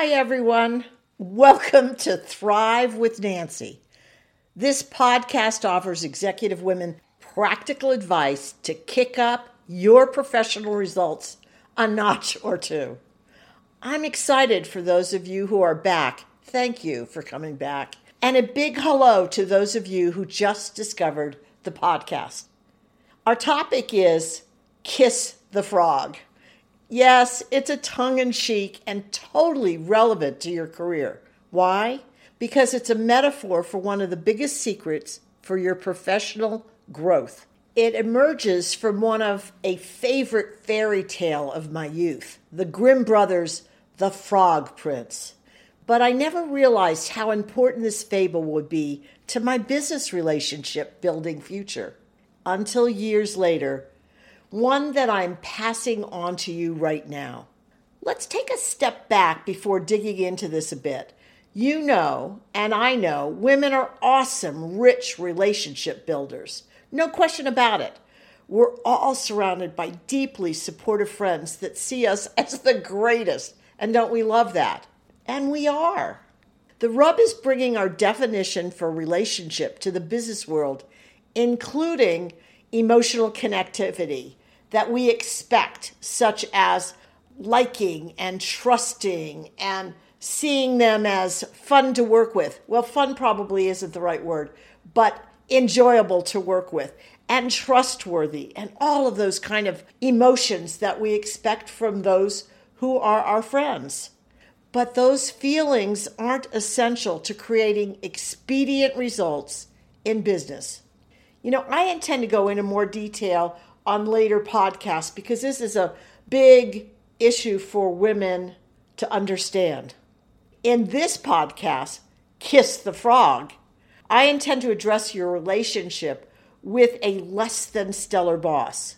Hi, everyone. Welcome to Thrive with Nancy. This podcast offers executive women practical advice to kick up your professional results a notch or two. I'm excited for those of you who are back. Thank you for coming back. And a big hello to those of you who just discovered the podcast. Our topic is Kiss the Frog. Yes, it's a tongue in cheek and totally relevant to your career. Why? Because it's a metaphor for one of the biggest secrets for your professional growth. It emerges from one of a favorite fairy tale of my youth, the Grimm brothers' The Frog Prince. But I never realized how important this fable would be to my business relationship building future until years later one that I'm passing on to you right now. Let's take a step back before digging into this a bit. You know, and I know, women are awesome, rich relationship builders. No question about it. We're all surrounded by deeply supportive friends that see us as the greatest. And don't we love that? And we are. The rub is bringing our definition for relationship to the business world, including emotional connectivity, that we expect, such as liking and trusting and seeing them as fun to work with. Well, fun probably isn't the right word, but enjoyable to work with and trustworthy and all of those kind of emotions that we expect from those who are our friends. But those feelings aren't essential to creating expedient results in business. You know, I intend to go into more detail on later podcasts because this is a big issue for women to understand. In this podcast, Kiss the Frog, I intend to address your relationship with a less than stellar boss.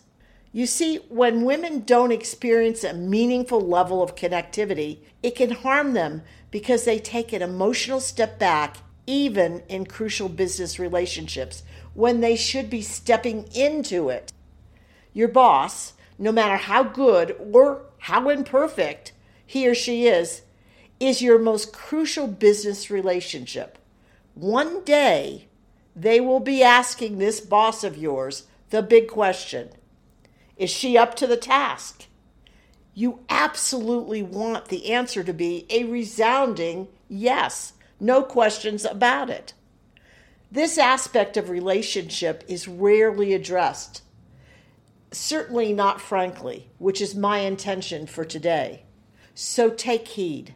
You see, when women don't experience a meaningful level of connectivity, it can harm them because they take an emotional step back, even in crucial business relationships, when they should be stepping into it. Your boss, no matter how good or how imperfect he or she is, is your most crucial business relationship. One day, they will be asking this boss of yours the big question Is she up to the task? You absolutely want the answer to be a resounding yes, no questions about it. This aspect of relationship is rarely addressed certainly not frankly, which is my intention for today. So take heed.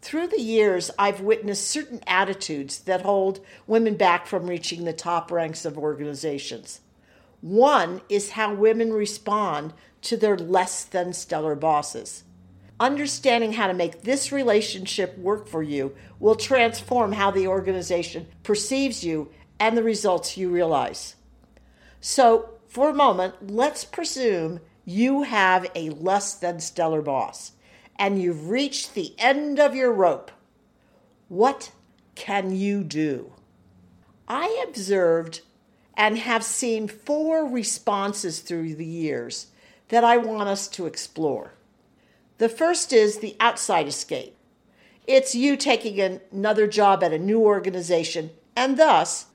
Through the years, I've witnessed certain attitudes that hold women back from reaching the top ranks of organizations. One is how women respond to their less than stellar bosses. Understanding how to make this relationship work for you will transform how the organization perceives you and the results you realize. So, for a moment, let's presume you have a less than stellar boss and you've reached the end of your rope. What can you do? I observed and have seen four responses through the years that I want us to explore. The first is the outside escape. It's you taking another job at a new organization and thus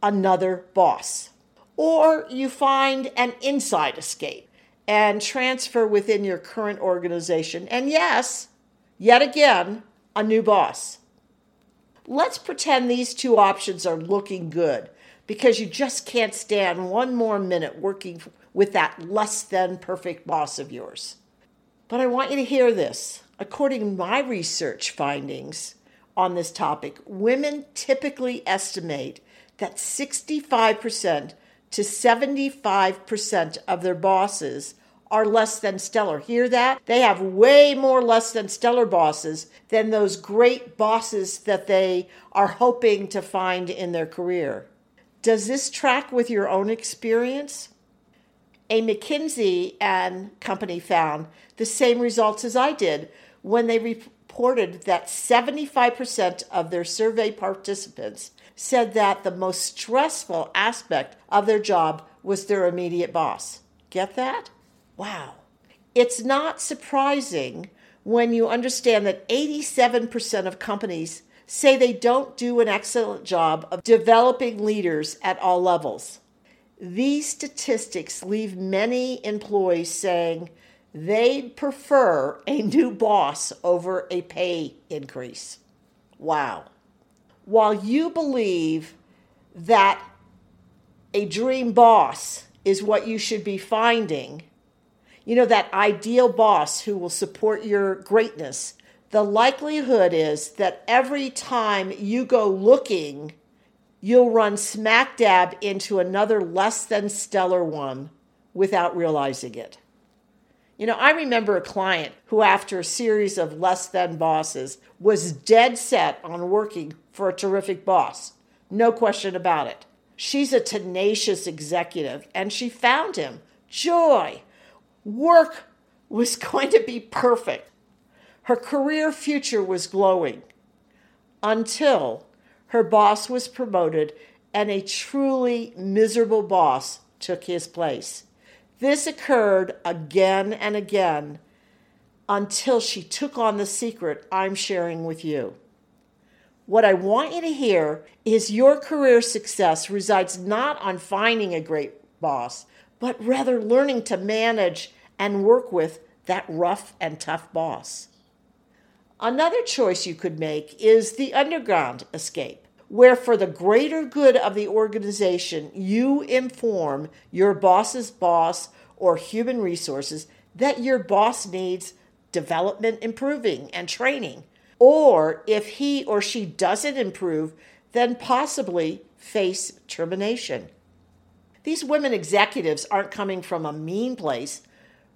another boss or you find an inside escape and transfer within your current organization. And yes, yet again, a new boss. Let's pretend these two options are looking good because you just can't stand one more minute working with that less than perfect boss of yours. But I want you to hear this. According to my research findings on this topic, women typically estimate that 65% to 75% of their bosses are less than stellar. Hear that? They have way more less than stellar bosses than those great bosses that they are hoping to find in their career. Does this track with your own experience? A McKinsey and company found the same results as I did when they reported that 75% of their survey participants said that the most stressful aspect of their job was their immediate boss. Get that? Wow. It's not surprising when you understand that 87% of companies say they don't do an excellent job of developing leaders at all levels. These statistics leave many employees saying they'd prefer a new boss over a pay increase. Wow. While you believe that a dream boss is what you should be finding, you know, that ideal boss who will support your greatness, the likelihood is that every time you go looking, you'll run smack dab into another less than stellar one without realizing it. You know, I remember a client who, after a series of less than bosses, was dead set on working for a terrific boss. No question about it. She's a tenacious executive, and she found him. Joy. Work was going to be perfect. Her career future was glowing until her boss was promoted and a truly miserable boss took his place. This occurred again and again until she took on the secret I'm sharing with you. What I want you to hear is your career success resides not on finding a great boss, but rather learning to manage and work with that rough and tough boss. Another choice you could make is the underground escape, where for the greater good of the organization, you inform your boss's boss or human resources that your boss needs development improving and training or if he or she doesn't improve, then possibly face termination. These women executives aren't coming from a mean place.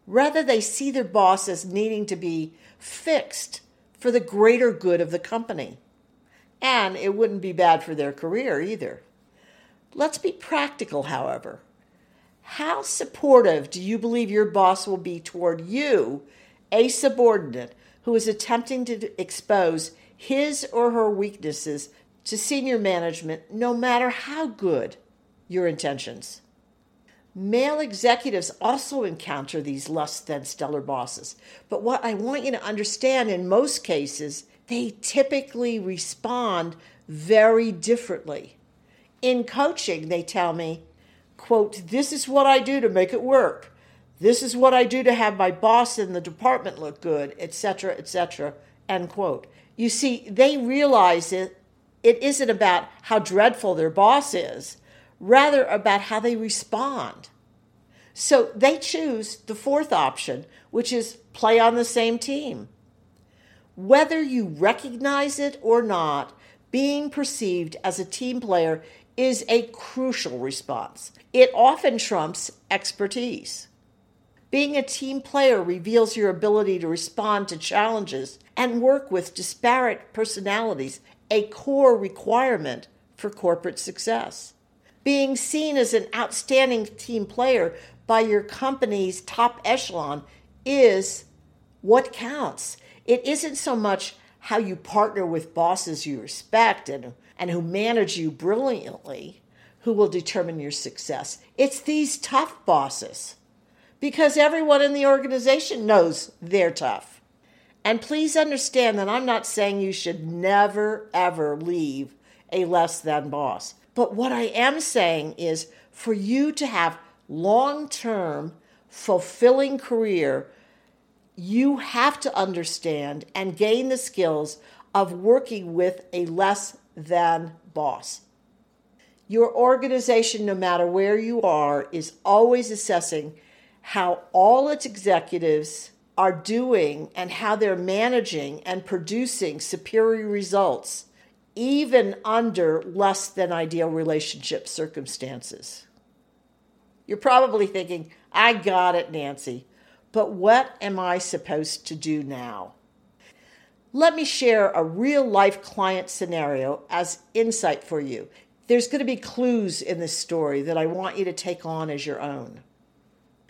Rather, they see their boss as needing to be fixed for the greater good of the company. And it wouldn't be bad for their career either. Let's be practical, however. How supportive do you believe your boss will be toward you, a subordinate, who is attempting to expose his or her weaknesses to senior management, no matter how good your intentions. Male executives also encounter these less than stellar bosses, but what I want you to understand in most cases, they typically respond very differently. In coaching, they tell me, quote, this is what I do to make it work. This is what I do to have my boss in the department look good, etc., etc. End quote. You see, they realize it, it isn't about how dreadful their boss is, rather about how they respond. So they choose the fourth option, which is play on the same team. Whether you recognize it or not, being perceived as a team player is a crucial response. It often trumps expertise. Being a team player reveals your ability to respond to challenges and work with disparate personalities, a core requirement for corporate success. Being seen as an outstanding team player by your company's top echelon is what counts. It isn't so much how you partner with bosses you respect and, and who manage you brilliantly who will determine your success. It's these tough bosses because everyone in the organization knows they're tough. And please understand that I'm not saying you should never, ever leave a less than boss. But what I am saying is for you to have long term, fulfilling career, you have to understand and gain the skills of working with a less than boss. Your organization, no matter where you are, is always assessing how all its executives are doing and how they're managing and producing superior results, even under less than ideal relationship circumstances. You're probably thinking, I got it, Nancy, but what am I supposed to do now? Let me share a real life client scenario as insight for you. There's going to be clues in this story that I want you to take on as your own.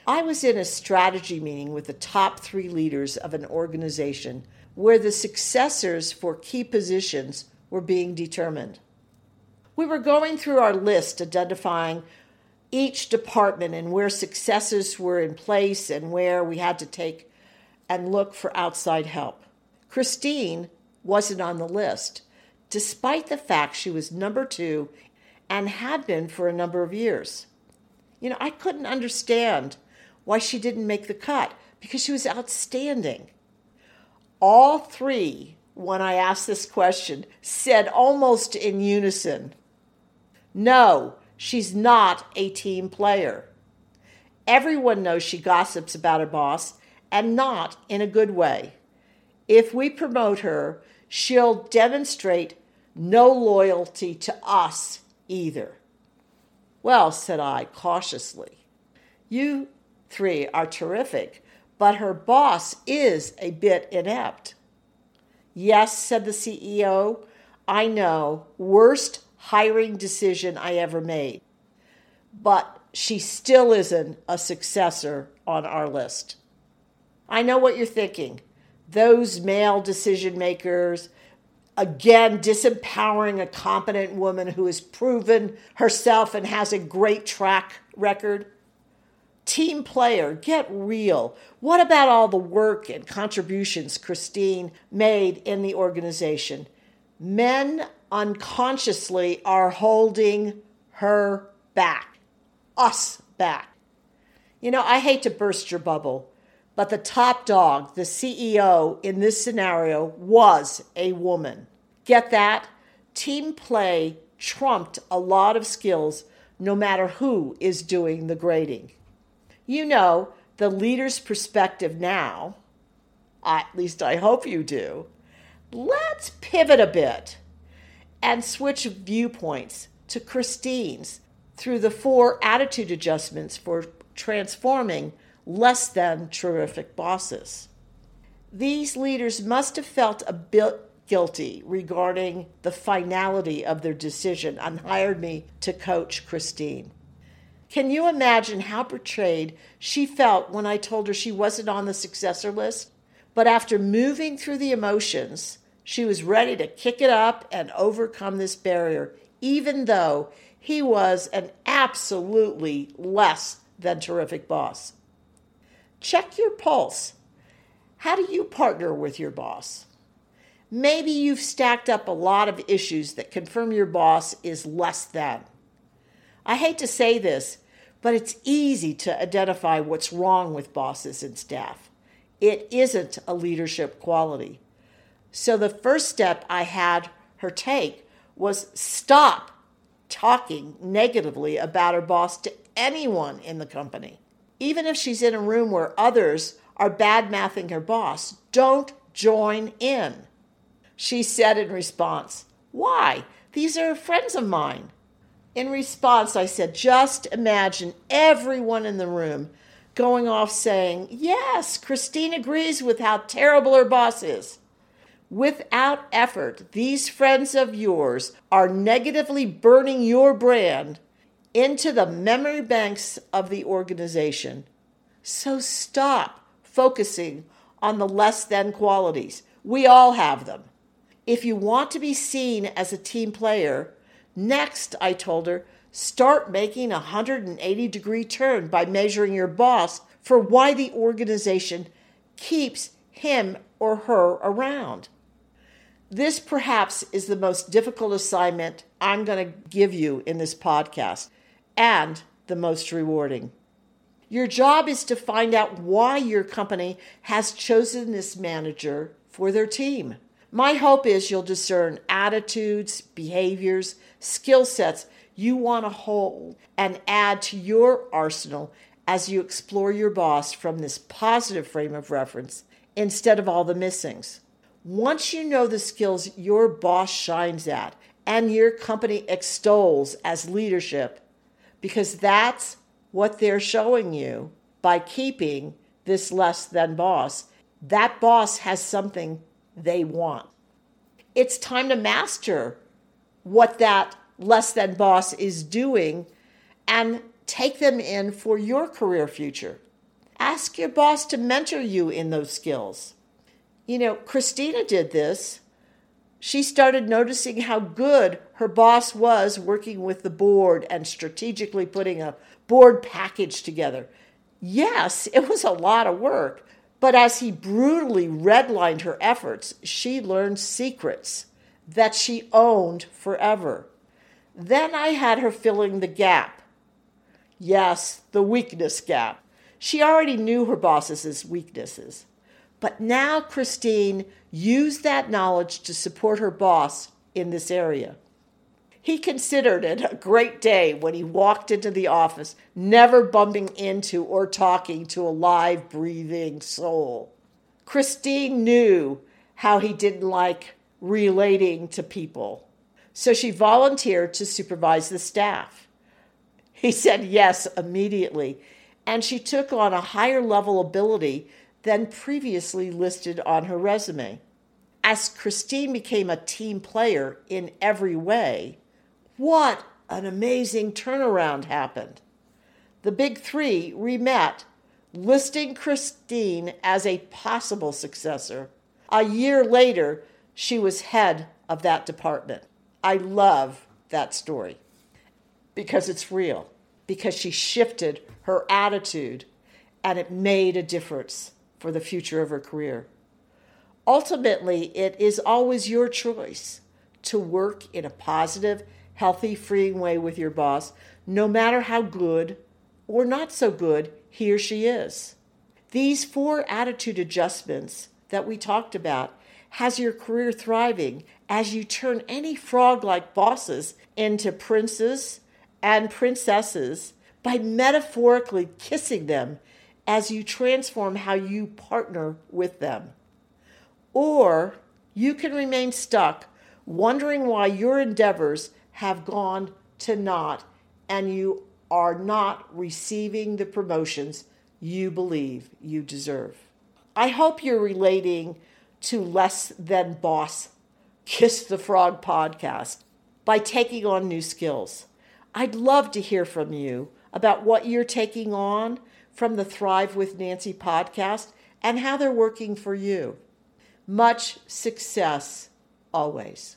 I was in a strategy meeting with the top three leaders of an organization where the successors for key positions were being determined. We were going through our list identifying each department and where successors were in place and where we had to take and look for outside help. Christine wasn't on the list, despite the fact she was number two and had been for a number of years. You know, I couldn't understand why she didn't make the cut because she was outstanding. All three, when I asked this question, said almost in unison No, she's not a team player. Everyone knows she gossips about her boss and not in a good way. If we promote her, she'll demonstrate no loyalty to us either. Well, said I cautiously, you three are terrific, but her boss is a bit inept. Yes, said the CEO, I know, worst hiring decision I ever made. But she still isn't a successor on our list. I know what you're thinking. Those male decision makers, again, disempowering a competent woman who has proven herself and has a great track record. Team player, get real. What about all the work and contributions Christine made in the organization? Men unconsciously are holding her back, us back. You know, I hate to burst your bubble, but the top dog, the CEO in this scenario, was a woman. Get that? Team play trumped a lot of skills no matter who is doing the grading. You know the leader's perspective now, at least I hope you do. Let's pivot a bit and switch viewpoints to Christine's through the four attitude adjustments for transforming less than terrific bosses. These leaders must have felt a bit guilty regarding the finality of their decision and hired me to coach Christine. Can you imagine how betrayed she felt when I told her she wasn't on the successor list? But after moving through the emotions, she was ready to kick it up and overcome this barrier, even though he was an absolutely less than terrific boss. Check your pulse. How do you partner with your boss? Maybe you've stacked up a lot of issues that confirm your boss is less than. I hate to say this, but it's easy to identify what's wrong with bosses and staff. It isn't a leadership quality. So the first step I had her take was stop talking negatively about her boss to anyone in the company even if she's in a room where others are bad mouthing her boss, don't join in. She said in response, Why? These are friends of mine. In response, I said, Just imagine everyone in the room going off saying, Yes, Christine agrees with how terrible her boss is. Without effort, these friends of yours are negatively burning your brand into the memory banks of the organization. So stop focusing on the less than qualities. We all have them. If you want to be seen as a team player, next, I told her, start making a 180 degree turn by measuring your boss for why the organization keeps him or her around. This perhaps is the most difficult assignment I'm going to give you in this podcast and the most rewarding. Your job is to find out why your company has chosen this manager for their team. My hope is you'll discern attitudes, behaviors, skill sets you want to hold and add to your arsenal as you explore your boss from this positive frame of reference instead of all the missings. Once you know the skills your boss shines at and your company extols as leadership, because that's what they're showing you by keeping this less than boss. That boss has something they want. It's time to master what that less than boss is doing and take them in for your career future. Ask your boss to mentor you in those skills. You know, Christina did this she started noticing how good her boss was working with the board and strategically putting a board package together. Yes, it was a lot of work, But as he brutally redlined her efforts, she learned secrets that she owned forever. Then I had her filling the gap. Yes, the weakness gap. She already knew her boss's weaknesses. But now Christine used that knowledge to support her boss in this area. He considered it a great day when he walked into the office, never bumping into or talking to a live, breathing soul. Christine knew how he didn't like relating to people, so she volunteered to supervise the staff. He said yes immediately, and she took on a higher level ability than previously listed on her resume. As Christine became a team player in every way, what an amazing turnaround happened. The big three remet, listing Christine as a possible successor. A year later, she was head of that department. I love that story because it's real, because she shifted her attitude and it made a difference for the future of her career. Ultimately, it is always your choice to work in a positive healthy, freeing way with your boss, no matter how good or not so good he or she is. These four attitude adjustments that we talked about has your career thriving as you turn any frog like bosses into princes and princesses by metaphorically kissing them as you transform how you partner with them. Or you can remain stuck wondering why your endeavors have gone to naught and you are not receiving the promotions you believe you deserve. I hope you're relating to Less Than Boss Kiss the Frog podcast by taking on new skills. I'd love to hear from you about what you're taking on from the Thrive with Nancy podcast and how they're working for you. Much success always.